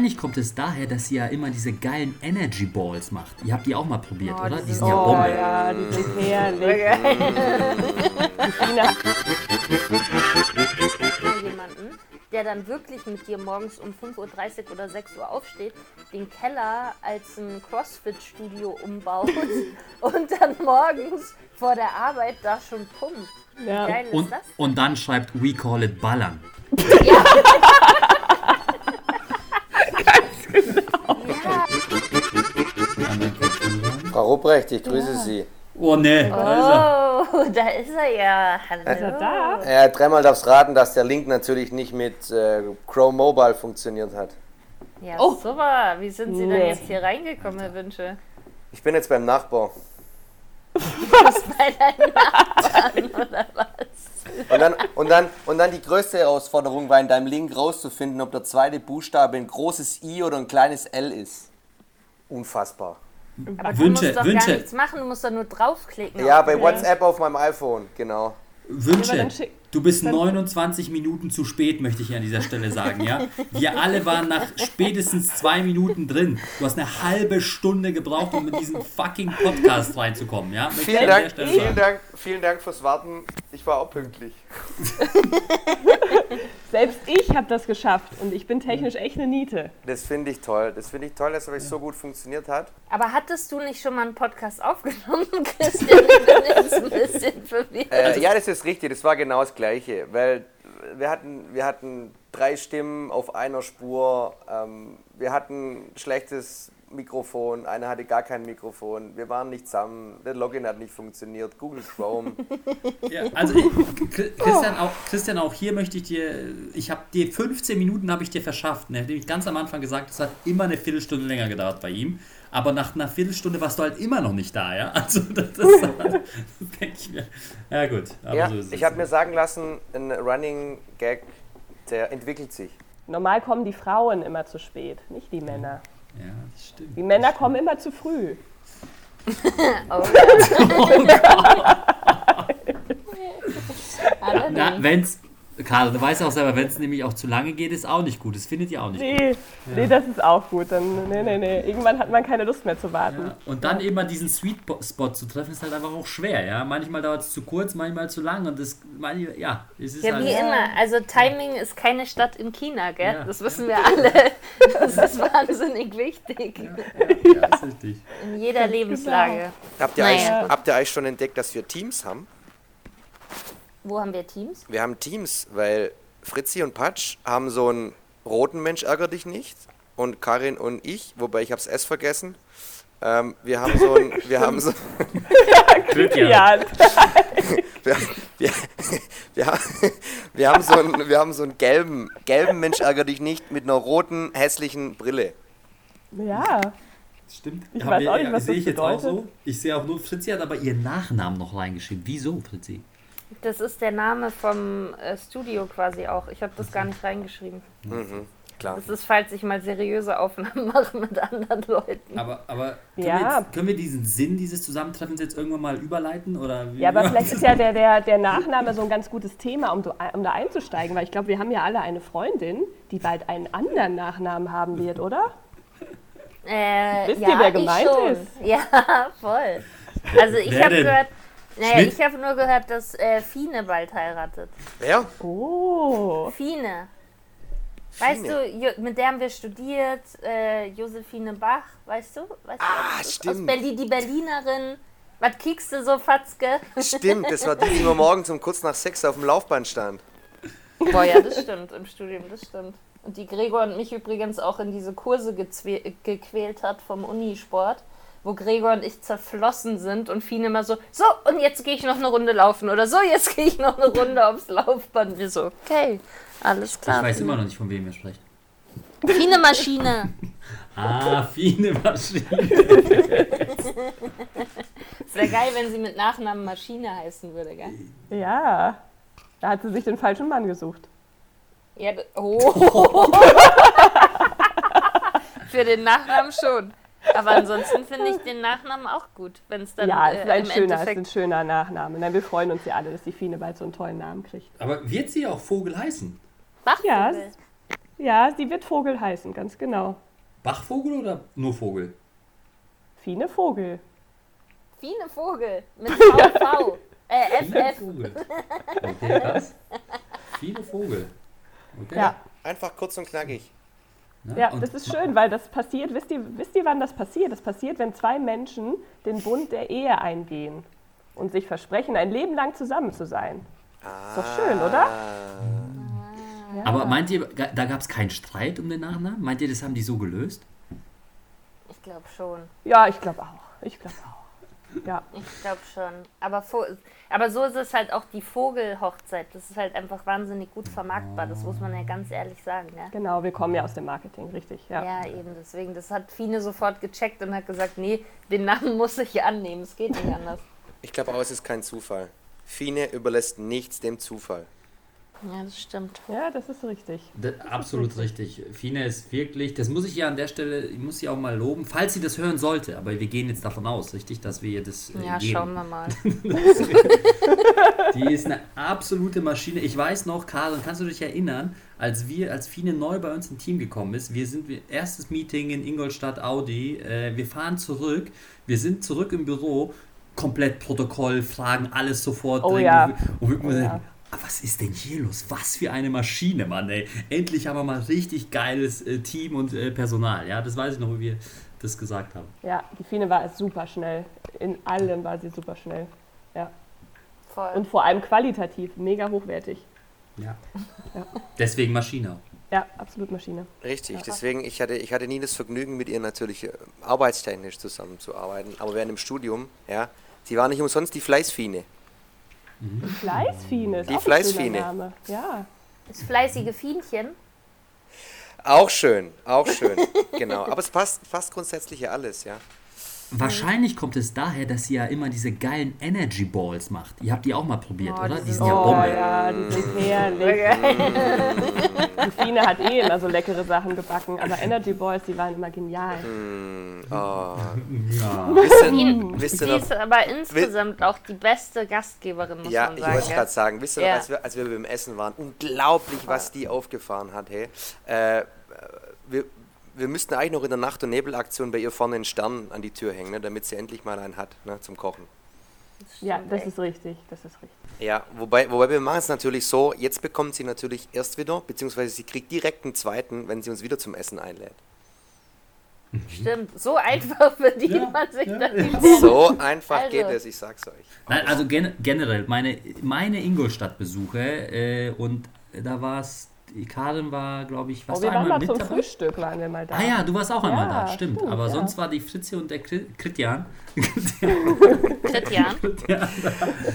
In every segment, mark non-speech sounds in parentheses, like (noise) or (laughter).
wahrscheinlich kommt es daher, dass sie ja immer diese geilen Energy Balls macht. Ihr habt die auch mal probiert, Oh, oder? die Die sind sind ja Oh Bombe. ja, die sind (laughs) herrlich. Jemanden, der dann wirklich mit dir morgens um 5.30 Uhr oder 6 Uhr aufsteht, den Keller als ein Crossfit-Studio umbaut (laughs) und dann morgens vor der Arbeit da schon pumpt. ja. Geil ist Und, das? und dann schreibt We call it Ballern. Ja, (laughs) Frau Ruprecht, ich grüße Sie. Oh ne, da oh, da ist er ja. Hallo. Ist er da? Ja, dreimal darf's raten, dass der Link natürlich nicht mit äh, Chrome Mobile funktioniert hat. Ja, Oh. super. Wie sind Sie denn Nee. jetzt hier reingekommen, Herr Wünsche? Ich bin jetzt beim Nachbar. (laughs) Bei deinen Nachbarn oder was? Und dann, und, dann, und dann die größte Herausforderung war in deinem Link rauszufinden, ob der zweite Buchstabe ein großes I oder ein kleines L ist. Unfassbar. Aber du Wünsche, musst doch Wünsche. gar nichts machen, du musst doch nur draufklicken. Ja, bei WhatsApp auf meinem iPhone, genau. Wünsche, du bist 29 Minuten zu spät, möchte ich an dieser Stelle sagen, ja? Wir alle waren nach spätestens zwei Minuten drin. Du hast eine halbe Stunde gebraucht, um in diesen fucking Podcast reinzukommen, ja? Möchte ich Vielen Dank, vielen sagen. Dank, vielen Dank fürs Warten. Ich war auch pünktlich. (laughs) Selbst ich habe das geschafft und ich bin technisch echt eine Niete. Das finde ich toll. Das finde ich toll, dass es so gut funktioniert hat. Aber hattest du nicht schon mal einen Podcast aufgenommen, (laughs) Christian? Ich bin jetzt ein bisschen verwirrt. Äh, ja, das ist richtig. Das war genau das Gleiche, weil wir hatten, wir hatten drei Stimmen auf einer Spur. Ähm, wir hatten schlechtes Mikrofon. Einer hatte gar kein Mikrofon. Wir waren nicht zusammen. Der Login hat nicht funktioniert. Google Chrome. (laughs) Ja, also Christian, auch, Christian, auch hier möchte ich dir, ich habe dir 15 Minuten habe ich dir verschafft. Ne? Ich ganz am Anfang gesagt, es hat immer eine Viertelstunde länger gedauert bei ihm. Aber nach einer Viertelstunde warst du halt immer noch nicht da, ja? (laughs) Also das, (laughs) das, das denke ich mir. Ja gut, aber ja, so ich habe mir sagen lassen, ein Running Gag, der entwickelt sich. Normal kommen die Frauen immer zu spät, nicht die Männer. Ja, das stimmt. Die Männer kommen immer zu früh. (laughs) Oh, (laughs) (laughs) Allerdings. Na, wenn's, Karl, du weißt auch selber, wenn es nämlich auch zu lange geht, ist auch nicht gut. Das findet ihr auch nicht gut. Nee, nee, das ist auch gut. Dann, nee, nee, nee. Irgendwann hat man keine Lust mehr zu warten. Ja, und dann eben mal diesen Sweet Spot zu treffen, ist halt einfach auch schwer, ja. Manchmal dauert es zu kurz, manchmal zu lang und das, manchmal, ja, es ist Ja, halt. wie immer. Also Timing ist keine Stadt in China, gell? Ja. Das wissen wir alle. (laughs) Das ist wahnsinnig wichtig. Ja, ist richtig. In jeder Lebenslage. Habt ihr, Naja. eigentlich, habt ihr eigentlich schon entdeckt, dass wir Teams haben? Wo haben wir Teams? Wir haben Teams, weil Fritzi und Patsch haben so einen roten Mensch ärger dich nicht und Karin und ich, wobei ich hab's S vergessen. Ähm, wir haben so ein, wir haben so, Glück, (laughs) ja. Ja, wir, wir, wir, haben- wir haben so einen, wir haben so einen gelben, gelben Mensch ärger dich nicht mit einer roten hässlichen Brille. ja. Stimmt. Ich Haben weiß wir- auch nicht, was sehe das ich jetzt auch so. Ich sehe auch nur, Fritzi hat aber ihren Nachnamen noch reingeschrieben. Wieso, Fritzi? Das ist der Name vom äh, Studio quasi auch. Ich habe das gar nicht reingeschrieben. Klar. Das ist, falls ich mal seriöse Aufnahmen (laughs) mache mit anderen Leuten. Aber, aber können, Ja. wir jetzt, können wir diesen Sinn dieses Zusammentreffens jetzt irgendwann mal überleiten? Oder wie? Ja, aber (laughs) vielleicht ist ja der, der, der Nachname so ein ganz gutes Thema, um, um da einzusteigen, weil ich glaube, wir haben ja alle eine Freundin, die bald einen anderen Nachnamen haben wird, oder? Äh, Wisst ja, ihr, wer gemeint ist? Ja, voll. Also ich habe gehört, naja, Schmidt? ich habe nur gehört, dass äh, Fine bald heiratet. Wer? Oh. Fine. Weißt Fine. du, mit der haben wir studiert, äh, Josephine Bach, weißt du? Weißt Ah, du stimmt. Aus Berlin, die Berlinerin. Was kiekst du so, Fatzke? Stimmt, das war die, die mir morgens um kurz nach sechs auf dem Laufband stand. Boah, ja, das stimmt, im Studium, das stimmt. Und die Gregor und mich übrigens auch in diese Kurse gequält hat vom Unisport, wo Gregor und ich zerflossen sind und Fine immer so, so, und jetzt gehe ich noch eine Runde laufen oder so, jetzt gehe ich noch eine Runde aufs Laufband. Wir so, okay, alles Ich klar. weiß immer noch nicht, von wem ihr sprecht. Fine Maschine. (laughs) Ah, Fine Maschine. Es wäre geil, wenn sie mit Nachnamen Maschine heißen würde, gell? Ja. Da hat sie sich den falschen Mann gesucht. Ja, oh. (laughs) Für den Nachnamen schon. Aber ansonsten finde ich den Nachnamen auch gut, wenn es dann ja, es äh, ist ein im schöner, ist ein schöner Nachname. Nein, wir freuen uns ja alle, dass die Fine bald so einen tollen Namen kriegt. Aber wird sie auch Vogel heißen? Bachvogel. Ja, Ja, sie wird Vogel heißen, ganz genau. Bachvogel oder nur Vogel? Fine Vogel. Fine Vogel mit (laughs) VV. Äh, FF. Vogel. Okay, krass. Viele Vogel. Okay. Ja, Einfach kurz und knackig. Ja und das ist schön, weil das passiert, wisst ihr, wisst ihr, wann das passiert? Das passiert, wenn zwei Menschen den Bund der Ehe eingehen und sich versprechen, ein Leben lang zusammen zu sein. Ist doch schön, oder? Ja. Aber meint ihr, da gab es keinen Streit um den Nachnamen? Meint ihr, das haben die so gelöst? Ich glaube schon. Ja, ich glaube auch. Ich glaube auch. Ja, Ich glaube schon. Aber, aber so ist es halt auch die Vogelhochzeit. Das ist halt einfach wahnsinnig gut vermarktbar. Das muss man ja ganz ehrlich sagen. Ja, genau, wir kommen ja aus dem Marketing, richtig. Ja. ja eben. Deswegen, das hat Fine sofort gecheckt und hat gesagt, nee, den Namen (laughs) muss ich annehmen. Es geht nicht anders. Ich glaube auch, es ist kein Zufall. Fine überlässt nichts dem Zufall. Ja, das stimmt. Ja, das ist richtig. Das, absolut richtig. Fine ist wirklich, das muss ich ja an der Stelle, ich muss sie auch mal loben, falls sie das hören sollte, aber wir gehen jetzt davon aus, richtig, dass wir ihr das äh, Ja, geben. schauen wir mal. (laughs) Die ist eine absolute Maschine. Ich weiß noch, Karin, kannst du dich erinnern, als wir, als Fine neu bei uns im Team gekommen ist, wir sind, wir, erstes Meeting in Ingolstadt Audi, äh, wir fahren zurück, wir sind zurück im Büro, komplett Protokoll, Fragen, alles sofort Oh drin. ja. Und wir Oh denken, ja. "Ah, was ist denn hier los? Was für eine Maschine, Mann, ey. Endlich haben wir mal richtig geiles äh, Team und äh, Personal. Ja, das weiß ich noch, wie wir das gesagt haben. Ja, die Fine war super schnell. In allem war sie super schnell. Ja. Voll. Und vor allem qualitativ, mega hochwertig. Ja. (laughs) Ja. Deswegen Maschine. Ja, absolut Maschine. Richtig, deswegen, ich hatte, ich hatte nie das Vergnügen, mit ihr natürlich äh, arbeitstechnisch zusammenzuarbeiten. Aber während dem Studium, ja, sie war nicht umsonst die Fleißfine. Fleißfine ist Die auch ein Fleißfine. schöner Name. Ja. Das fleißige Fienchen. Auch schön, auch schön. genau. Aber es passt, passt grundsätzlich ja alles, ja. Wahrscheinlich kommt es daher, dass sie ja immer diese geilen Energy Balls macht. Ihr habt die auch mal probiert, Oh, oder? die sind sind ja Oh Bombe. ja, die sind herrlich. (laughs) Die Fine hat eh immer so leckere Sachen gebacken, aber Energy Boys, die waren immer genial. Oh. Ja. Wisst ihr, wisst ihr Sie ist aber insgesamt auch die beste Gastgeberin, muss Ja, man ich sagen. wollte ja. gerade sagen, wisst ihr Ja. noch, als wir, als wir beim Essen waren, unglaublich, was die aufgefahren hat, hey. Äh, wir, wir müssten eigentlich noch in der Nacht- und Nebelaktion bei ihr vorne einen Stern an die Tür hängen, ne, damit sie endlich mal einen hat ne, zum Kochen. Ja, das ist richtig, das ist richtig. Ja, wobei, wobei wir machen es natürlich so, jetzt bekommt sie natürlich erst wieder, beziehungsweise sie kriegt direkt einen zweiten, wenn sie uns wieder zum Essen einlädt. Stimmt, so einfach (laughs) verdient Ja, man sich ja, das ja. nicht. So einfach Also. geht es, ich sag's euch. Nein, also gen generell, meine, meine Ingolstadt-Besuche äh, und da war es, Karin war, glaube ich, was Oh, wir du waren einmal mal mit zum dabei? Frühstück, waren wir mal da. Ah ja, du warst auch einmal Ja, da, stimmt. stimmt, Aber ja. sonst war die Fritzi und der Kri- Christian. (laughs) Christian.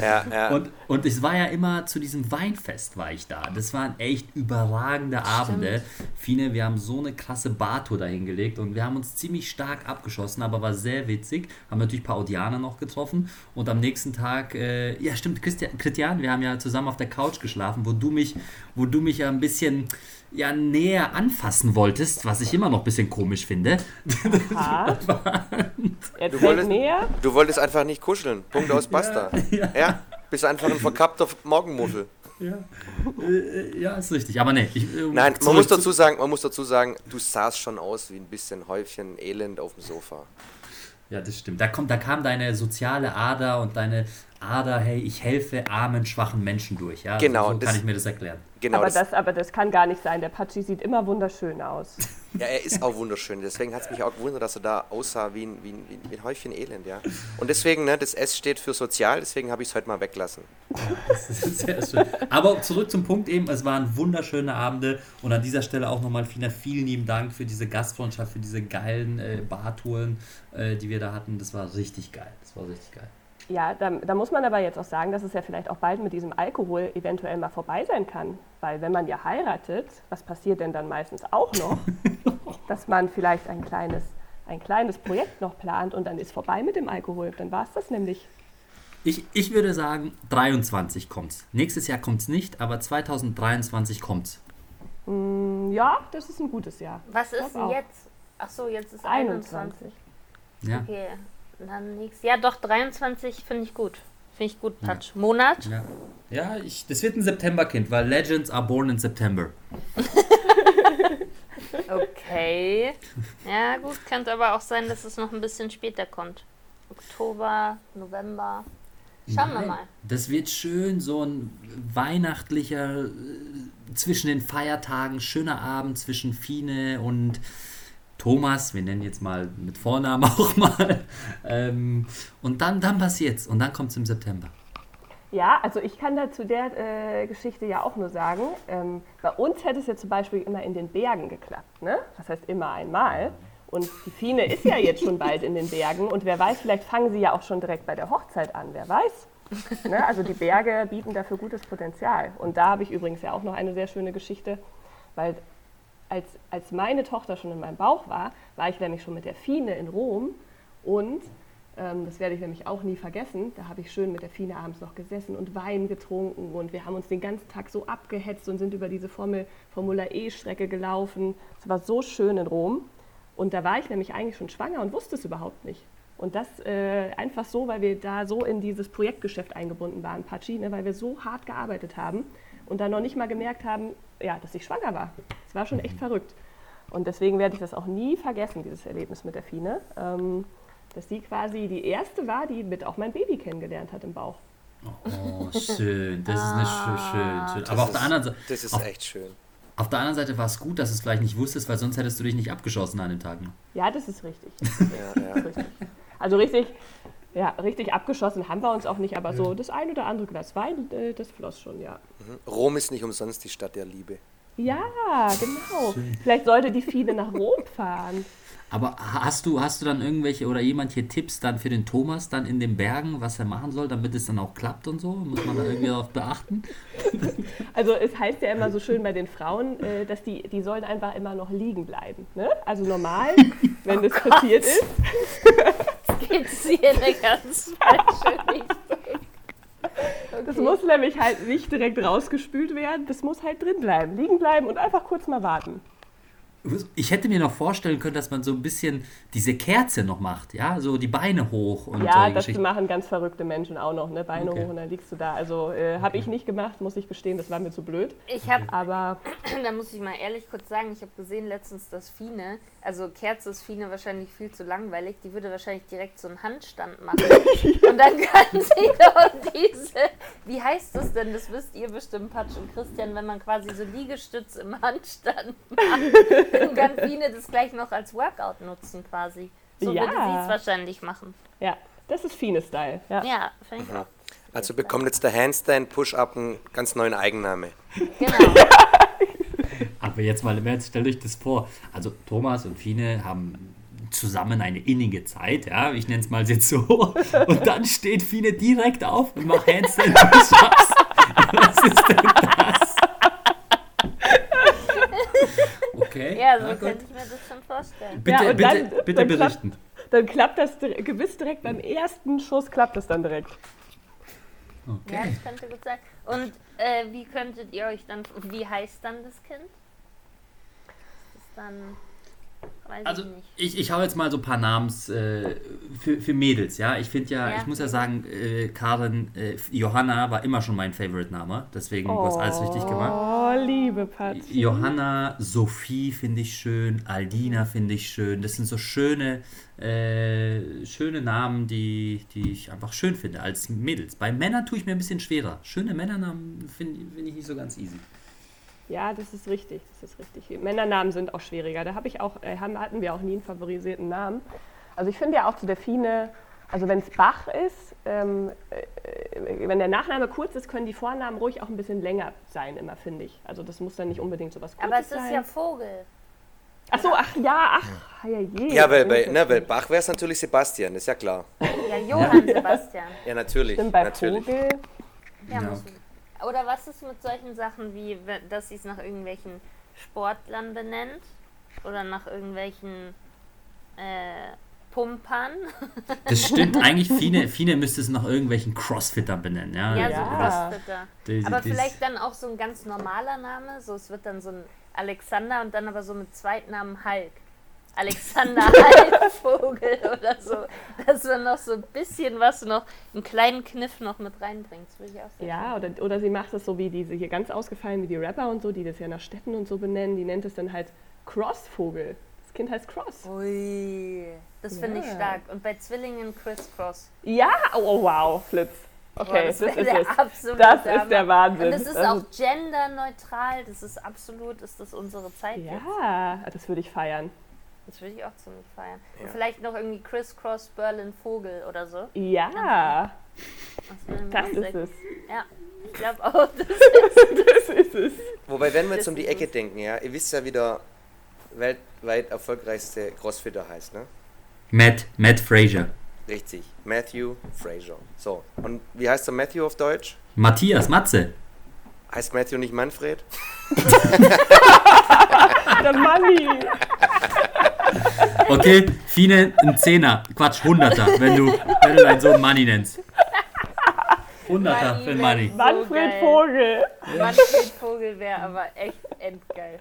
Ja, ja. Und, und es war ja immer zu diesem Weinfest war ich da. Das waren echt überragende Abende. Fine, wir haben so eine krasse Bartour dahingelegt und wir haben uns ziemlich stark abgeschossen, aber war sehr witzig. Haben natürlich ein paar Audianer noch getroffen und am nächsten Tag, äh, ja stimmt, Christian, Christian, wir haben ja zusammen auf der Couch geschlafen, wo du mich, wo du mich ja ein bisschen ja, näher anfassen wolltest, was ich immer noch ein bisschen komisch finde. Aha. (laughs) Erzählt wolltest- näher. Du wolltest einfach nicht kuscheln. Punkt aus Basta. Ja, bist einfach ein verkappter Morgenmuffel. Ja, äh, ja ist richtig. Aber nee, ich, äh, Nein, man muss zu- dazu sagen, man muss dazu sagen, du sahst schon aus wie ein bisschen Häufchen Elend auf dem Sofa. Ja, das stimmt. Da, kommt, da kam deine soziale Ader und deine Ader, hey, ich helfe armen, schwachen Menschen durch. Ja? Genau, So, so das- kann ich mir das erklären. Genau, aber, das, das, aber das kann gar nicht sein. Der Patschi sieht immer wunderschön aus. (laughs) ja, er ist auch wunderschön. Deswegen hat es mich auch gewundert, dass er da aussah wie ein, wie ein, wie ein- Häufchen Elend, ja. Und deswegen, ne, das S steht für sozial, deswegen habe ich es heute mal weglassen. (laughs) Das ist sehr schön. Aber zurück zum Punkt eben, es waren wunderschöne Abende und an dieser Stelle auch nochmal Fina, vielen lieben Dank für diese Gastfreundschaft, für diese geilen äh, Bartouren, äh, die wir da hatten. Das war richtig geil. Das war richtig geil. Ja, da, da muss man aber jetzt auch sagen, dass es ja vielleicht auch bald mit diesem Alkohol eventuell mal vorbei sein kann. Weil wenn man ja heiratet, was passiert denn dann meistens auch noch? (laughs) dass man vielleicht ein kleines, ein kleines Projekt noch plant und dann ist vorbei mit dem Alkohol. Dann war es das nämlich. Ich, ich würde sagen, 23 kommt's. Nächstes Jahr kommt's nicht, aber 2023 kommt's. Mm, Ja, das ist ein gutes Jahr. Was ist denn jetzt? Ach so, jetzt ist 21. 21. Ja. Okay, dann nächstes. Ja, doch, 23 finde ich gut. Finde ich gut, Patsch. Monat? Ja, ja ich, das wird ein Septemberkind, weil Legends are born in September. (laughs) Okay. Ja, gut, könnte aber auch sein, dass es noch ein bisschen später kommt. Oktober, November. Schauen wir Nein, mal. Das wird schön, so ein weihnachtlicher, äh, zwischen den Feiertagen, schöner Abend zwischen Fine und Thomas, wir nennen jetzt mal mit Vornamen (laughs) auch mal. Ähm, und dann, dann passiert's und dann kommt's im September. Ja, also ich kann da zu der äh, Geschichte ja auch nur sagen, ähm, bei uns hätte es ja zum Beispiel immer in den Bergen geklappt. Ne? Das heißt immer einmal. Und die Fine ist ja jetzt schon bald in den Bergen und wer weiß, vielleicht fangen sie ja auch schon direkt bei der Hochzeit an, wer weiß. Ne? Also die Berge bieten dafür gutes Potenzial. Und da habe ich übrigens ja auch noch eine sehr schöne Geschichte, weil als, als meine Tochter schon in meinem Bauch war, war ich nämlich schon mit der Fine in Rom und ähm, das werde ich nämlich auch nie vergessen. Da habe ich schön mit der Fine abends noch gesessen und Wein getrunken und wir haben uns den ganzen Tag so abgehetzt und sind über diese Formel, Formula E-Strecke gelaufen. Es war so schön in Rom. Und da war ich nämlich eigentlich schon schwanger und wusste es überhaupt nicht. Und das äh, einfach so, weil wir da so in dieses Projektgeschäft eingebunden waren, Patschi, ne, weil wir so hart gearbeitet haben und dann noch nicht mal gemerkt haben, ja, dass ich schwanger war. Es war schon echt verrückt. Und deswegen werde ich das auch nie vergessen, dieses Erlebnis mit der Fine. Ähm, dass sie quasi die erste war, die mit auch mein Baby kennengelernt hat im Bauch. Oh, schön. Das ist eine schön, schön, schön. Aber auf der anderen Seite. Das ist auf, echt schön. auf der anderen Seite war es gut, dass du es gleich nicht wusstest, weil sonst hättest du dich nicht abgeschossen an dem Tag. noch. Ja, das ist richtig. (laughs) Ja, ja. richtig. Also richtig, ja, richtig abgeschossen haben wir uns auch nicht, aber so das ein oder andere Glas Wein, äh, das floss schon, ja. Rom ist nicht umsonst die Stadt der Liebe. Ja, genau. Vielleicht sollte die Fine nach Rom fahren. Aber hast du, hast du dann irgendwelche oder jemand hier Tipps dann für den Thomas dann in den Bergen, was er machen soll, damit es dann auch klappt und so? Muss man da irgendwie darauf beachten? (laughs) Also es heißt ja immer so schön bei den Frauen, äh, dass die, die sollen einfach immer noch liegen bleiben. Ne? Also normal, (laughs) wenn das passiert ist. (laughs) Geht's hier in eine ganz falsche Richtung. Das muss nämlich halt nicht direkt rausgespült werden, das muss halt drin bleiben. Liegen bleiben und einfach kurz mal warten. Ich hätte mir noch vorstellen können, dass man so ein bisschen diese Kerze noch macht, ja, so die Beine hoch und Ja, äh, das machen ganz verrückte Menschen auch noch, ne? Beine Okay. hoch und dann liegst du da. Also äh, habe ich nicht gemacht, muss ich gestehen, das war mir zu blöd. Ich habe, Aber (clears throat) da muss ich mal ehrlich kurz sagen, ich habe gesehen letztens, dass Fine, also Kerze ist Fine wahrscheinlich viel zu langweilig, die würde wahrscheinlich direkt so einen Handstand machen. (laughs) Und dann kann sie doch diese, wie heißt das denn, das wisst ihr bestimmt, Patsch und Christian, wenn man quasi so Liegestütz im Handstand macht, (laughs) dann kann Fine das gleich noch als Workout nutzen quasi. So Ja. würde sie es wahrscheinlich machen. ja, das ist Fine-Style. Ja. Ja, finde ich auch. Also bekommt jetzt der Handstand Push-Up einen ganz neuen Eigenname. Genau. (laughs) Aber jetzt mal im Ernst, stellt euch das vor. Also Thomas und Fine haben zusammen eine innige Zeit, ja, ich nenne es mal jetzt so. Und dann steht Fine direkt auf und macht Handstand Push-Ups. (laughs) Was ist denn das? Okay. Ja, so könnte ich mir das schon vorstellen. Bitte, Ja, und bitte, dann- bitte dann klappt- berichten. Dann klappt das gewiss direkt beim ersten Schuss, klappt das dann direkt. Ja, Okay. das könnte gut sein. Und äh, wie könntet ihr euch dann, wie heißt dann das Kind? Das ist dann, weiß Also ich ich, ich hau jetzt mal so ein paar Namens äh, für, für Mädels, ja. Ich finde ja, Ja. ich muss ja sagen, äh, Karin, äh, Johanna war immer schon mein Favorite-Name. Deswegen du hast alles richtig gemacht. Oh, liebe Pat. Johanna, Sophie finde ich schön, Aldina finde ich schön. Das sind so schöne, äh, schöne Namen, die, die ich einfach schön finde als Mädels. Bei Männern tue ich mir ein bisschen schwerer. Schöne Männernamen finde find ich nicht so ganz easy. Ja, das ist richtig, das ist richtig. Männernamen sind auch schwieriger. Da habe ich auch, äh, haben, hatten wir auch nie einen favorisierten Namen. Also ich finde ja auch zu der Fine, also wenn es Bach ist, ähm, äh, wenn der Nachname kurz ist, können die Vornamen ruhig auch ein bisschen länger sein, immer finde ich. Also das muss dann nicht unbedingt so was Kurzes Aber es ist sein. ja Vogel. Ach so, ach ja, ach, ja, je. Ja, weil bei, ne, bei Bach wäre es natürlich Sebastian, ist ja klar. Ja, Johann Sebastian. Ja, natürlich. Stimmt, bei natürlich. Vogel. Ja, Ja. muss Oder was ist mit solchen Sachen wie, dass sie es nach irgendwelchen Sportlern benennt? Oder nach irgendwelchen äh, Pumpern? (laughs) Das stimmt eigentlich, Fine, Fine müsste es nach irgendwelchen Crossfittern benennen. Ja, Ja, Also so Ja. Crossfitter. Die- Aber die- vielleicht dann auch so ein ganz normaler Name. So, es wird dann so ein Alexander und dann aber so mit Zweitnamen Hulk. Alexander (laughs) Halbvogel oder so. Dass man noch so ein bisschen was noch, einen kleinen Kniff noch mit reinbringt. Das würde ich auch sehr Ja, oder, oder sie macht es so wie diese hier ganz ausgefallen, wie die Rapper und so, die das ja nach Städten und so benennen. Die nennt es dann halt Crossvogel. Das Kind heißt Cross. Ui, das finde ich Ja. stark. Und bei Zwillingen Crisscross. Ja, oh, oh wow, Flips. Okay, Boah, das, wär ist der es. absolute Das ist der Wahnsinn. Und es ist Das auch genderneutral. Das ist absolut, ist das unsere Zeit jetzt. Ja, das würde ich feiern. Das würde ich auch ziemlich feiern. Und Ja. vielleicht noch irgendwie Crisscross Berlin Vogel oder so. Ja, (laughs) Das, ist es. Ja, ich glaube auch. Das Das ist es. Wobei, wenn wir jetzt um die ist Ecke denken, ja, ihr wisst ja, wie der weltweit erfolgreichste Crossfitter heißt, ne? Matt, Matt Fraser. Richtig, Matthew Fraser. So, und wie heißt der Matthew auf Deutsch? Matthias, Matze. Heißt Matthew nicht Manfred? (laughs) Der Manni. (laughs) Okay, Fine, ein Zehner. Quatsch, Hunderter, wenn du, wenn du deinen Sohn Money nennst. Hunderter für Money. So Manfred geil. Vogel. Manfred Vogel wäre aber echt endgeil.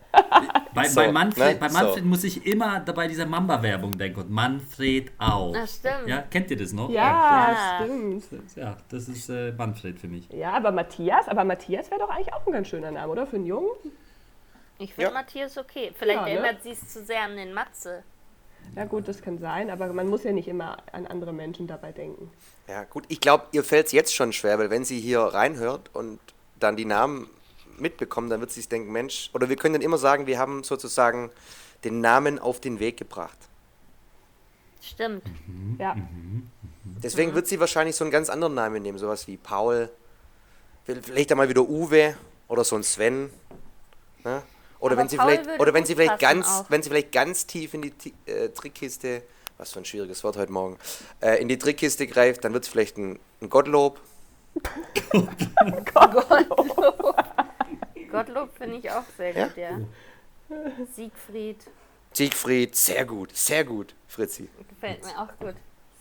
Bei, So, bei Manfred, ne? bei Manfred So. muss ich immer dabei dieser Mamba-Werbung denken. Und Manfred auch. Na stimmt. Ja, kennt ihr das noch? Ja, Ja. stimmt. Ja, das ist äh, Manfred für mich. Ja, aber Matthias, aber Matthias wäre doch eigentlich auch ein ganz schöner Name, oder? Für einen Jungen? Ich finde Ja. Matthias okay. Vielleicht Ja, ne? erinnert sie es zu sehr an den Matze. Ja gut, das kann sein, aber man muss ja nicht immer an andere Menschen dabei denken. Ja, gut, ich glaube, ihr fällt es jetzt schon schwer, weil wenn sie hier reinhört und dann die Namen mitbekommt, dann wird sie sich denken, Mensch, oder wir können dann immer sagen, wir haben sozusagen den Namen auf den Weg gebracht. Stimmt. Ja, Deswegen wird sie wahrscheinlich so einen ganz anderen Namen nehmen, sowas wie Paul, vielleicht einmal wieder Uwe oder so ein Sven. Ne? Oder wenn sie Paul vielleicht, oder wenn sie vielleicht ganz, auch. wenn sie vielleicht ganz tief in die äh, Trickkiste, was für ein schwieriges Wort heute Morgen, äh, in die Trickkiste greift, dann wird es vielleicht ein, ein (laughs) Gottlob. Gottlob finde ich auch sehr Ja? gut, ja. Siegfried Siegfried, sehr gut, sehr gut, Fritzi. gefällt mir auch gut.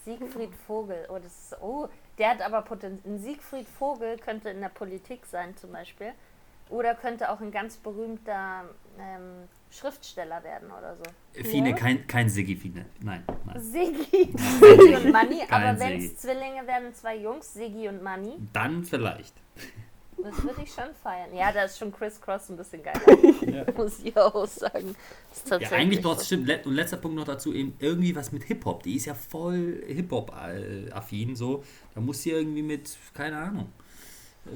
Siegfried Vogel. Oh, das ist, oh, der hat aber Potenzial. Ein Siegfried Vogel könnte in der Politik sein zum Beispiel. Oder könnte auch ein ganz berühmter ähm, Schriftsteller werden oder so. Fine, kein, kein Siggi Fine. Nein, nein. Siggi, (laughs) Siggi und Manni. Aber wenn es Zwillinge werden, zwei Jungs, Siggi und Manni, Dann vielleicht. das würde ich schon feiern. Ja, da ist schon Chris Cross ein bisschen geiler. (laughs) Muss ich auch sagen. Das ist Ja, eigentlich braucht so. es stimmt. Und letzter Punkt noch dazu eben irgendwie was mit Hip-Hop. Die ist ja voll Hip-Hop-affin so. Da muss sie irgendwie mit, keine Ahnung.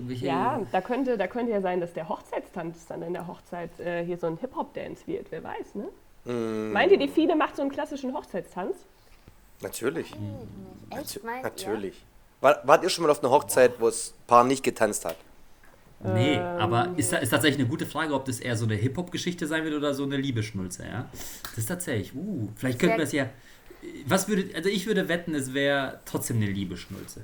Ja da, könnte, da könnte ja sein, dass der Hochzeitstanz dann in der Hochzeit äh, hier so ein Hip-Hop-Dance wird, wer weiß, ne? Mm, Meint ihr, die Fine macht so einen klassischen Hochzeitstanz? natürlich. Echt, Natu- meint ihr? natürlich. War, wart ihr schon mal auf einer Hochzeit, wo das Paar nicht getanzt hat? Nee, Ähm. aber ist, ist tatsächlich eine gute Frage, ob das eher so eine Hip-Hop-Geschichte sein wird oder so eine Liebeschnulze, ja? Das ist tatsächlich, uh, vielleicht könnten wir es ja. Was würde, also ich würde wetten, es wäre trotzdem eine Liebeschnulze.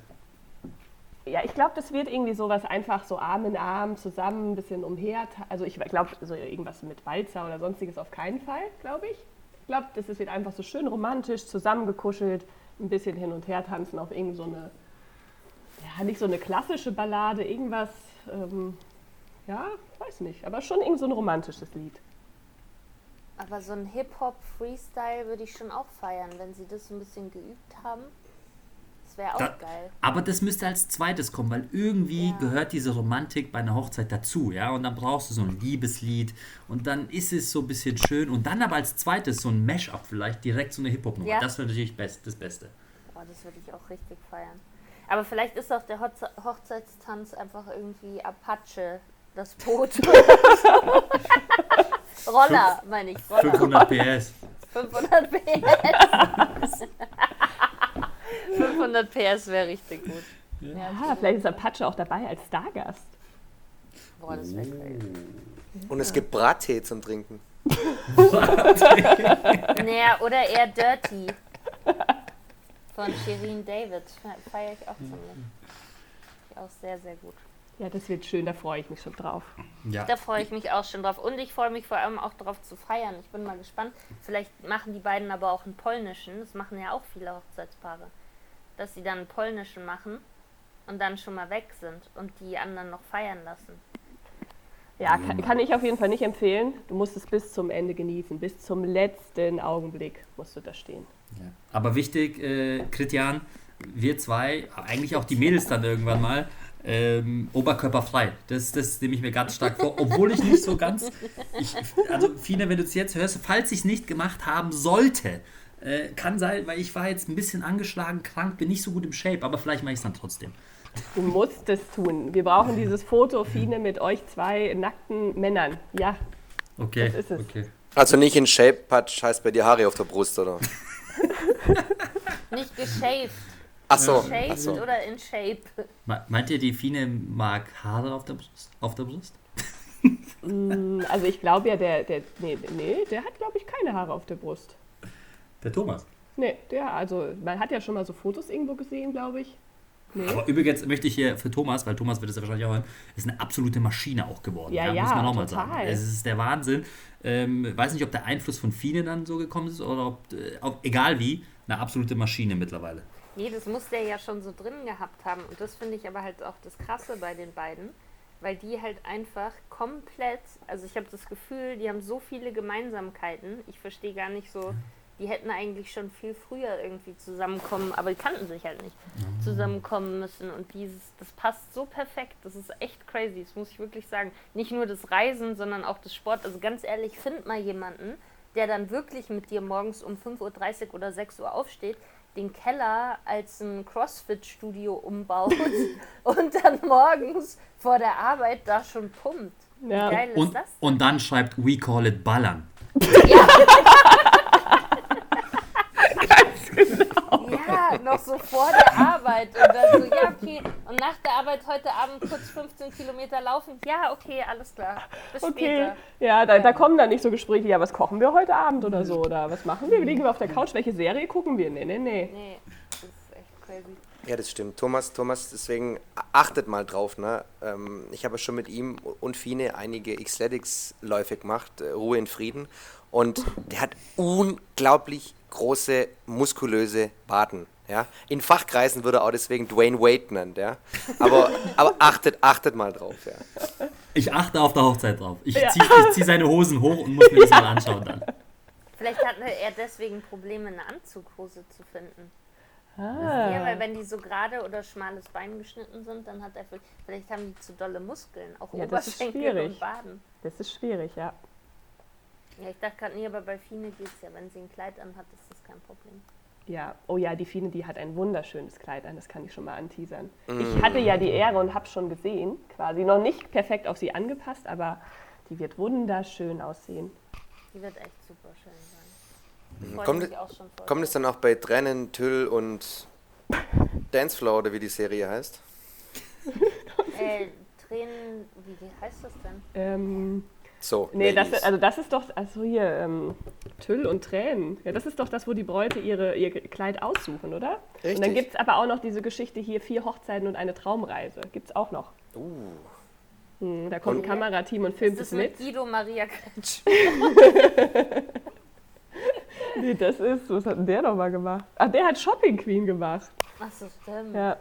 Ja, ich glaube, das wird irgendwie sowas einfach so Arm in Arm zusammen, ein bisschen umher. Also ich glaube, so irgendwas mit Walzer oder sonstiges auf keinen Fall, glaube ich. Ich glaube, das wird einfach so schön romantisch, zusammengekuschelt, ein bisschen hin und her tanzen auf irgend so eine, ja, nicht so eine klassische Ballade, irgendwas, ähm, ja, weiß nicht, aber schon irgend so ein romantisches Lied. Aber so ein Hip-Hop-Freestyle würde ich schon auch feiern, wenn sie das ein bisschen geübt haben. Das wäre auch Da- geil. Aber das müsste als zweites kommen, weil irgendwie Ja. gehört diese Romantik bei einer Hochzeit dazu, ja? Und dann brauchst du so ein Liebeslied und dann ist es so ein bisschen schön und dann aber als zweites so ein Mash-up vielleicht direkt so eine Hip-Hop-Nummer. Ja. Das wäre natürlich best, das Beste. Oh, das würde ich auch richtig feiern. Aber vielleicht ist auch der Hochze Hochzeitstanz einfach irgendwie Apache, das Boot. (laughs) Roller, meine ich. Roller. 500 PS. 500 PS. (laughs) 500 PS wäre richtig gut. Ja, Ah, vielleicht ist Apache auch dabei als Stargast. Boah, das wäre geil. Und es gibt Brattee zum Trinken. (laughs) Naja, oder eher Dirty. Von Shirin David. Feiere ich auch ziemlich. Ich auch sehr, sehr gut. Ja, das wird schön, da freue ich mich schon drauf. Ja. Da freue ich mich auch schon drauf. Und ich freue mich vor allem auch darauf zu feiern. Ich bin mal gespannt. Vielleicht machen die beiden aber auch einen polnischen. Das machen ja auch viele Hochzeitspaare. Dass sie dann einen polnischen machen und dann schon mal weg sind und die anderen noch feiern lassen. Ja, kann, kann ich auf jeden Fall nicht empfehlen. Du musst es bis zum Ende genießen. Bis zum letzten Augenblick musst du da stehen. Ja. Aber wichtig, äh, Christian, wir zwei, eigentlich auch die Mädels dann irgendwann mal, ähm, oberkörperfrei. Das, das nehme ich mir ganz stark vor, obwohl ich nicht so ganz. Ich, also, Fine, wenn du es jetzt hörst, falls ich es nicht gemacht haben sollte, äh, kann sein, weil ich war jetzt ein bisschen angeschlagen, krank, bin nicht so gut im Shape, aber vielleicht mache ich es dann trotzdem. Du musst es tun. Wir brauchen dieses Foto, Fine, mit euch zwei nackten Männern. Ja, Okay. Das ist es. okay. Also nicht in Shape, Patsch, heißt bei dir Haare auf der Brust, oder? (laughs) Nicht geshaved. Ach so. Ach so. oder in Shape. Me- Meint ihr, die Fine mag Haare auf der Brust? Auf der Brust? also ich glaube ja, der, der, nee, nee, der hat, glaube ich, keine Haare auf der Brust. Der Thomas. Nee, der, also man hat ja schon mal so Fotos irgendwo gesehen, glaube ich. Nee. Aber übrigens möchte ich hier für Thomas, weil Thomas wird es ja wahrscheinlich auch hören, ist eine absolute Maschine auch geworden. Ja, ja, muss man auch mal total. sagen. Es ist der Wahnsinn. Ähm, weiß nicht, ob der Einfluss von Fine dann so gekommen ist oder ob, äh, ob egal wie, eine absolute Maschine mittlerweile. Nee, das muss der ja schon so drin gehabt haben. Und das finde ich aber halt auch das Krasse bei den beiden, weil die halt einfach komplett, also ich habe das Gefühl, die haben so viele Gemeinsamkeiten. Ich verstehe gar nicht so, die hätten eigentlich schon viel früher irgendwie zusammenkommen, aber die kannten sich halt nicht, zusammenkommen müssen. Und dieses, das passt so perfekt, das ist echt crazy, das muss ich wirklich sagen. Nicht nur das Reisen, sondern auch das Sport. Also ganz ehrlich, find mal jemanden, der dann wirklich mit dir morgens um 5.30 Uhr oder 6 Uhr aufsteht, den Keller als ein CrossFit-Studio umbaut (laughs) und dann morgens vor der Arbeit da schon pumpt. Wie Ja. geil ist Und, das? und dann schreibt We call it Ballern. Ja, (laughs) noch so vor der Arbeit. Und dann so, ja, okay. Und nach der Arbeit heute Abend kurz 15 Kilometer laufen. Ja, okay, alles klar. Bis Okay, später. ja, da, da kommen dann nicht so Gespräche, ja, was kochen wir heute Abend oder so, oder was machen wir? Liegen wir auf der Couch, welche Serie gucken wir? Nee, nee, nee. Nee, das ist echt crazy. Ja, das stimmt. Thomas, Thomas, deswegen achtet mal drauf. Ne? Ähm, ich habe schon mit ihm und Fine einige Xletics-Läufe gemacht, äh, Ruhe in Frieden. Und der hat unglaublich große, muskulöse Waden. Ja? In Fachkreisen würde er auch deswegen Dwayne Wade nennt. Ja? Aber, (laughs) aber achtet, achtet mal drauf. Ja? Ich achte auf der Hochzeit drauf. Ich Ja. ziehe ich zieh seine Hosen hoch und muss mir das mal anschauen dann. Vielleicht hatte er deswegen Probleme, eine Anzughose zu finden. Ah. Ja, weil wenn die so gerade oder schmales Bein geschnitten sind, dann hat er vielleicht, vielleicht haben die zu dolle Muskeln, auch Ja, das ist Oberschenkel schwierig. und Waden. Das ist schwierig, ja. Ja, ich dachte gerade, nee, aber bei Fine geht es ja, wenn sie ein Kleid anhat, ist das kein Problem. Ja, oh ja, die Fine, die hat ein wunderschönes Kleid an, das kann ich schon mal anteasern. Ich hatte ja die Ehre und habe schon gesehen, quasi noch nicht perfekt auf sie angepasst, aber die wird wunderschön aussehen. Die wird echt super schön sein. Freue Kommt, mich auch schon voll kommt es dann auch bei Tränen, Tüll und Dancefloor oder wie die Serie heißt? Äh, Tränen, wie heißt das denn? Ähm, So. nee, das, also das ist doch, also hier, ähm, Tüll und Tränen. Ja, das ist doch das, wo die Bräute ihre, ihr Kleid aussuchen, oder? Und dann Richtig. gibt es aber auch noch diese Geschichte hier, vier Hochzeiten und eine Traumreise. Gibt es auch noch. Uh. Hm, da kommt Und- ein Kamerateam und filmt Das es ist mit mit. Guido Maria Kretsch. (laughs) Nee, das ist, was hat denn der nochmal gemacht? Ach, der hat Shopping Queen gemacht. Achso, stimmt. Ja.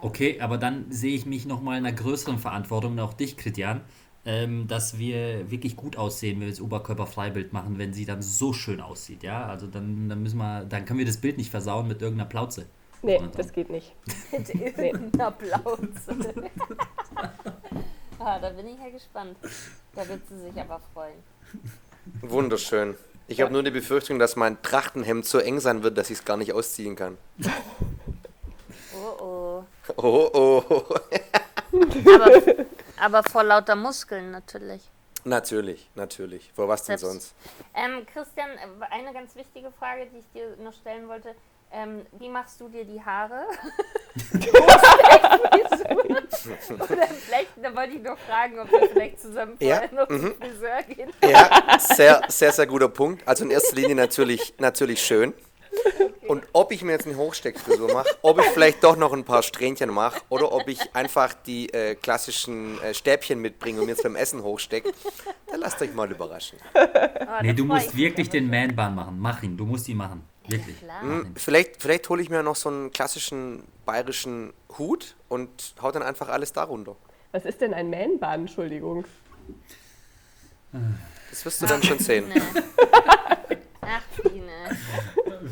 Okay, aber dann sehe ich mich nochmal in einer größeren Verantwortung, und auch dich, Christian, ähm, dass wir wirklich gut aussehen, wenn wir das Oberkörperfreibild machen, wenn sie dann so schön aussieht, ja? Also dann, dann müssen wir, dann können wir das Bild nicht versauen mit irgendeiner Plauze. Nee, Und- das geht nicht. (laughs) (laughs) Mit irgendeinem Applaus. ah, da bin ich ja gespannt. Da wird sie sich aber freuen. Wunderschön. Ich habe nur die Befürchtung, dass mein Trachtenhemd so eng sein wird, dass ich es gar nicht ausziehen kann. Oh oh. Oh, oh. Aber, aber vor lauter Muskeln natürlich. natürlich, natürlich. Vor was denn Selbst- sonst? Ähm, Christian, eine ganz wichtige Frage, die ich dir noch stellen wollte. Ähm, wie machst du dir die Haare? (laughs) Oder vielleicht, da wollte ich noch fragen, ob wir vielleicht zusammen Ja, noch zum Friseur gehen. Ja, sehr, sehr, sehr guter Punkt. Also in erster Linie natürlich, natürlich schön. Ob ich mir jetzt eine Hochsteckfrisur mache, ob ich vielleicht doch noch ein paar Strähnchen mache oder ob ich einfach die äh, klassischen äh, Stäbchen mitbringe und mir jetzt beim Essen hochstecke, da lasst euch mal überraschen. Oh, (laughs) Nee, du musst ich wirklich den Man-Bahn machen. Mach ihn, du musst ihn machen. Wirklich. Hm. Vielleicht, vielleicht hole ich mir noch so einen klassischen bayerischen Hut und hau dann einfach alles darunter. Was ist denn ein Man-Bun, Entschuldigung? Das wirst du dann schon sehen. Nee. (laughs) (laughs) Ach, Fine.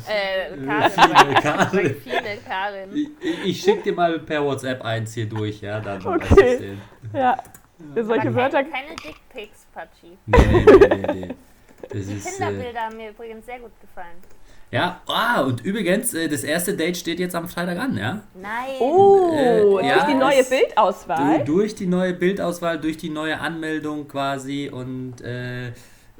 Äh, Karin. Karin. Fine, Karin. Ich, ich schicke dir mal per WhatsApp eins hier durch, ja, dann Okay. weißt du's sehen. Ja. Solche Aber Wörter. keine, keine Dickpics, Patschi. Nee, nee, nee, nee, nee. Das Die ist, äh, Kinderbilder haben mir übrigens sehr gut gefallen. ja, ah, und übrigens, äh, das erste Date steht jetzt am Freitag an, ja? Nein. Oh, Äh, durch ja, die neue Bildauswahl. Du, durch die neue Bildauswahl, durch die neue Anmeldung quasi und äh,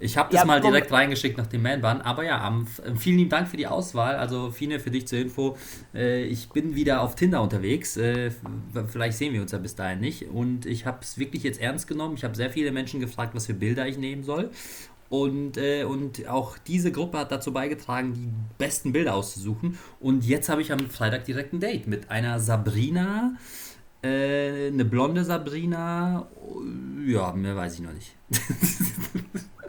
ich habe das Ja, mal direkt reingeschickt nach dem Man-Ban. Aber ja, am, vielen lieben Dank für die Auswahl. Also Fine, für dich zur Info. Äh, ich bin wieder auf Tinder unterwegs. Äh, vielleicht sehen wir uns ja bis dahin nicht. Und ich habe es wirklich jetzt ernst genommen. Ich habe sehr viele Menschen gefragt, was für Bilder ich nehmen soll. Und, äh, und auch diese Gruppe hat dazu beigetragen, die besten Bilder auszusuchen. Und jetzt habe ich am Freitag direkt ein Date mit einer Sabrina, äh, eine blonde Sabrina. Ja, mehr weiß ich noch nicht. (laughs)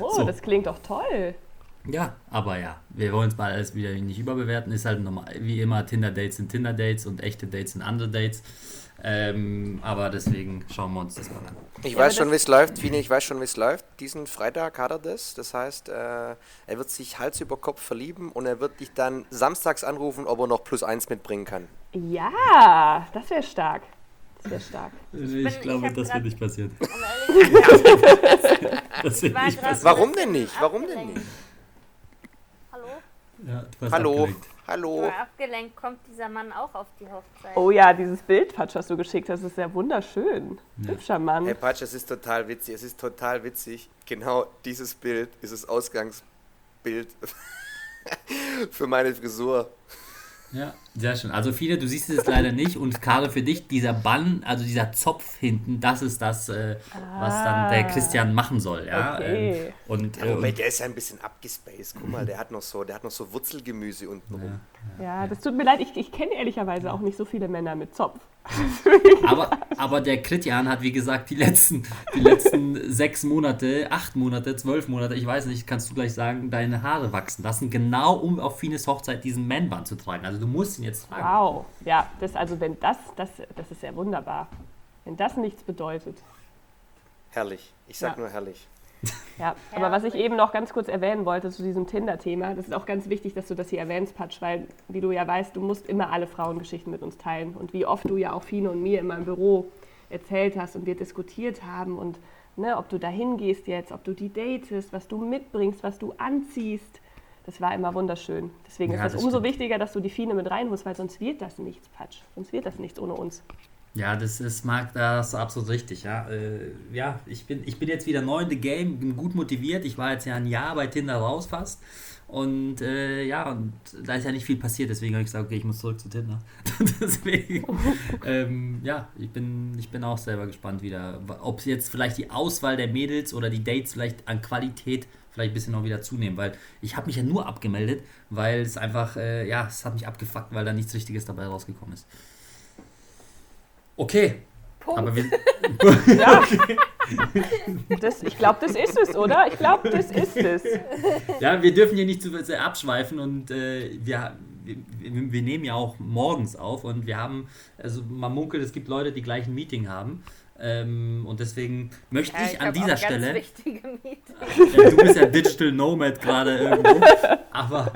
Oh, So. das klingt doch toll. Ja, aber ja, wir wollen es mal alles wieder nicht überbewerten. Ist halt normal, wie immer, Tinder-Dates sind Tinder-Dates und echte Dates sind andere Dates. Ähm, aber deswegen schauen wir uns das mal an. Ich Ja, weiß schon, wie es läuft. Fine, ich weiß schon, wie es läuft. Diesen Freitag hat er das. Das heißt, äh, er wird sich Hals über Kopf verlieben und er wird dich dann samstags anrufen, ob er noch plus eins mitbringen kann. Ja, das wäre stark. Wäre stark. Ich, ich glaube, hab das wird nicht passieren. Ehrlich (laughs) Das wird nicht passieren. Warum denn nicht? Warum denn nicht? Hallo? Ja, du warst Hallo, abgelenkt. Ich hallo. war abgelenkt. Kommt dieser Mann auch auf die Hochzeit? Oh ja, dieses Bild, Patsch, was du geschickt hast, ist ja wunderschön. Hübscher Mann. Hey Patsch, es ist total witzig. Es ist total witzig. Genau dieses Bild ist das Ausgangsbild (laughs) für meine Frisur. Ja, sehr schön. Also viele, du siehst es jetzt leider nicht und Karl für dich, dieser Bann, also dieser Zopf hinten, das ist das, äh, was dann der Christian machen soll, ja. Okay. Ähm, und, äh, Ja, und der ist ja ein bisschen abgespaced. Guck mal, der hat noch so, der hat noch so Wurzelgemüse unten rum. Ja, das tut mir leid, ich, ich kenne ehrlicherweise auch nicht so viele Männer mit Zopf. (laughs) aber, aber der Christian hat, wie gesagt, die letzten, die letzten (laughs) sechs Monate, acht Monate, zwölf Monate, ich weiß nicht, kannst du gleich sagen, deine Haare wachsen lassen, genau um auf Fines Hochzeit diesen Man-Band zu tragen. Also du musst ihn jetzt tragen. Wow. Ja, das, also wenn das, das, das ist ja wunderbar. Wenn das nichts bedeutet. Herrlich. Ich sag Ja. nur herrlich. Ja, aber was ich eben noch ganz kurz erwähnen wollte zu diesem Tinder-Thema, das ist auch ganz wichtig, dass du das hier erwähnst, Patsch, weil, wie du ja weißt, du musst immer alle Frauengeschichten mit uns teilen. Und wie oft du ja auch Fine und mir in meinem Büro erzählt hast und wir diskutiert haben und ne, ob du da hingehst jetzt, ob du die datest, was du mitbringst, was du anziehst. Das war immer wunderschön. Deswegen Ja, ist das umso stimmt. wichtiger, dass du die Fine mit reinholst, weil sonst wird das nichts, Patsch. Sonst wird das nichts ohne uns. Ja, das ist, mag das absolut richtig, ja. Äh, ja, ich bin, ich bin jetzt wieder neu in the game, bin gut motiviert. Ich war jetzt ja ein Jahr bei Tinder raus fast. Und äh, ja, und da ist ja nicht viel passiert, deswegen habe ich gesagt, okay, ich muss zurück zu Tinder. (laughs) deswegen, ähm, ja, ich bin, ich bin auch selber gespannt wieder, ob jetzt vielleicht die Auswahl der Mädels oder die Dates vielleicht an Qualität vielleicht ein bisschen noch wieder zunehmen, weil ich habe mich ja nur abgemeldet, weil es einfach, äh, ja, es hat mich abgefuckt, weil da nichts Richtiges dabei rausgekommen ist. Okay, Punkt. aber wir, (laughs) Das, ich glaube, das ist es, oder? Ich glaube, das ist es. Ja, wir dürfen hier nicht zu sehr abschweifen und äh, wir, wir, wir nehmen ja auch morgens auf und wir haben, also man munkelt, es gibt Leute, die gleich ein Meeting haben. Ähm, und deswegen möchte Ja, ich, an hab dieser Stelle, ja, du bist ja Digital Nomad gerade irgendwo, (laughs) aber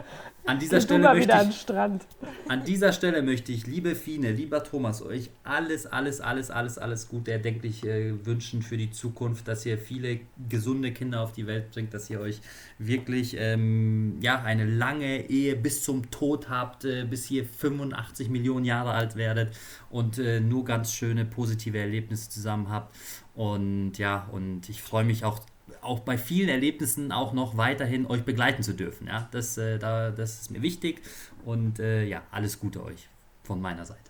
an dieser Stelle möchte an ich, Strand. an dieser Stelle möchte ich, liebe Fine, lieber Thomas, euch alles, alles, alles, alles, alles Gute erdenklich äh, wünschen für die Zukunft, dass ihr viele gesunde Kinder auf die Welt bringt, dass ihr euch wirklich ähm, ja, eine lange Ehe bis zum Tod habt, äh, bis ihr 85 Millionen Jahre alt werdet und äh, nur ganz schöne positive Erlebnisse zusammen habt. Und ja, und ich freue mich auch auch bei vielen Erlebnissen auch noch weiterhin euch begleiten zu dürfen. Ja, das, äh, da, das ist mir wichtig und äh, ja, alles Gute euch von meiner Seite.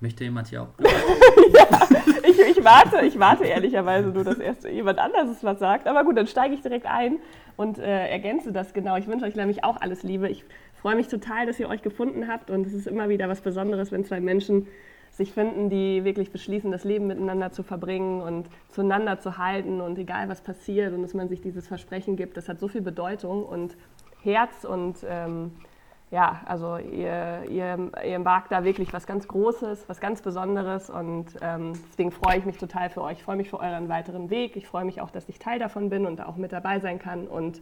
Möchte jemand hier auch? (laughs) Ich, ich, warte, ich warte ehrlicherweise nur, dass erst jemand anderes was sagt. Aber gut, dann steige ich direkt ein und äh, ergänze das genau. Ich wünsche euch nämlich auch alles Liebe. Ich freue mich total, dass ihr euch gefunden habt und es ist immer wieder was Besonderes, wenn zwei Menschen sich finden, die wirklich beschließen, das Leben miteinander zu verbringen und zueinander zu halten und egal was passiert und dass man sich dieses Versprechen gibt, das hat so viel Bedeutung und Herz und ähm, ja, also ihr, ihr, ihr wagt da wirklich was ganz Großes, was ganz Besonderes und ähm, deswegen freue ich mich total für euch. Ich freue mich für euren weiteren Weg. Ich freue mich auch, dass ich Teil davon bin und da auch mit dabei sein kann und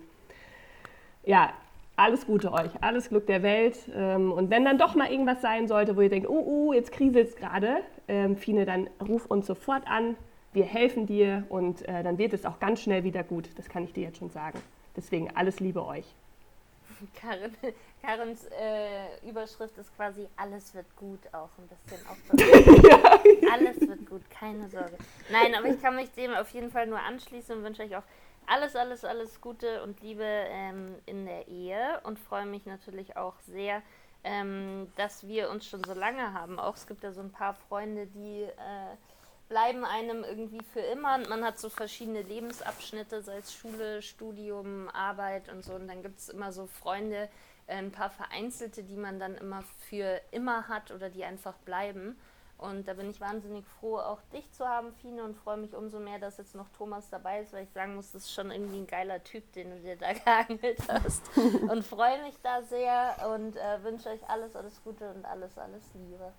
ja, alles Gute euch, alles Glück der Welt. Ähm, und wenn dann doch mal irgendwas sein sollte, wo ihr denkt, oh, oh jetzt kriselt es gerade, ähm, Fine, dann ruf uns sofort an. Wir helfen dir und äh, dann wird es auch ganz schnell wieder gut. Das kann ich dir jetzt schon sagen. Deswegen alles Liebe euch. Karin, (laughs) Karins äh, Überschrift ist quasi alles wird gut auch ein bisschen auch (laughs) Alles wird gut, keine Sorge. Nein, aber ich kann mich dem auf jeden Fall nur anschließen und wünsche euch auch alles, alles, alles Gute und Liebe ähm, in der Ehe und freue mich natürlich auch sehr, ähm, dass wir uns schon so lange haben. Auch es gibt ja so ein paar Freunde, die äh, bleiben einem irgendwie für immer und man hat so verschiedene Lebensabschnitte, sei es Schule, Studium, Arbeit und so. Und dann gibt es immer so Freunde, äh, ein paar vereinzelte, die man dann immer für immer hat oder die einfach bleiben. Und da bin ich wahnsinnig froh, auch dich zu haben, Fine, und freue mich umso mehr, dass jetzt noch Thomas dabei ist, weil ich sagen muss, das ist schon irgendwie ein geiler Typ, den du dir da (laughs) geangelt hast. (laughs) und freue mich da sehr und äh, wünsche euch alles, alles Gute und alles, alles Liebe.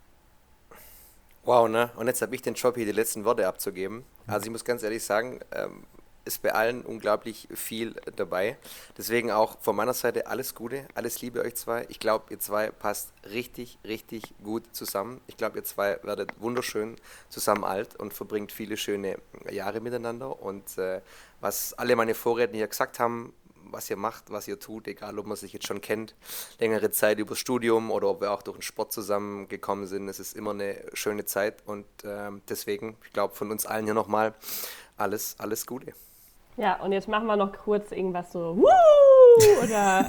Wow, ne? Und jetzt habe ich den Job, hier die letzten Worte abzugeben. Also ich muss ganz ehrlich sagen, ähm, ist bei allen unglaublich viel dabei. Deswegen auch von meiner Seite alles Gute, alles Liebe euch zwei. Ich glaube, ihr zwei passt richtig, richtig gut zusammen. Ich glaube, ihr zwei werdet wunderschön zusammen alt und verbringt viele schöne Jahre miteinander. Und äh, was alle meine Vorredner hier gesagt haben, was ihr macht, was ihr tut, egal ob man sich jetzt schon kennt, längere Zeit über Studium oder ob wir auch durch den Sport zusammengekommen sind. Es ist immer eine schöne Zeit und äh, deswegen, ich glaube, von uns allen hier nochmal alles, alles Gute. Ja, und jetzt machen wir noch kurz irgendwas so, Woo! oder.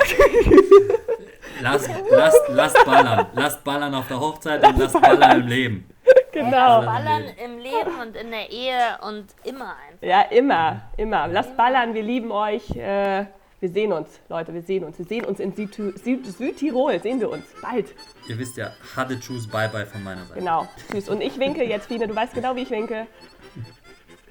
(laughs) lasst, lasst, lasst ballern. Lasst ballern auf der Hochzeit und lasst ballern im Leben. Genau. Ballern im Leben und in der Ehe und immer einfach. Ja, immer, immer. Lasst ballern, wir lieben euch. Äh, wir sehen uns, Leute, wir sehen uns. Wir sehen uns in Südtirol, Süd Südtirol sehen wir uns. Bald. Ihr wisst ja, hatte Tschüss, bye bye von meiner Seite. Genau, tschüss. Und ich winke jetzt, Fine, du weißt genau, wie ich winke.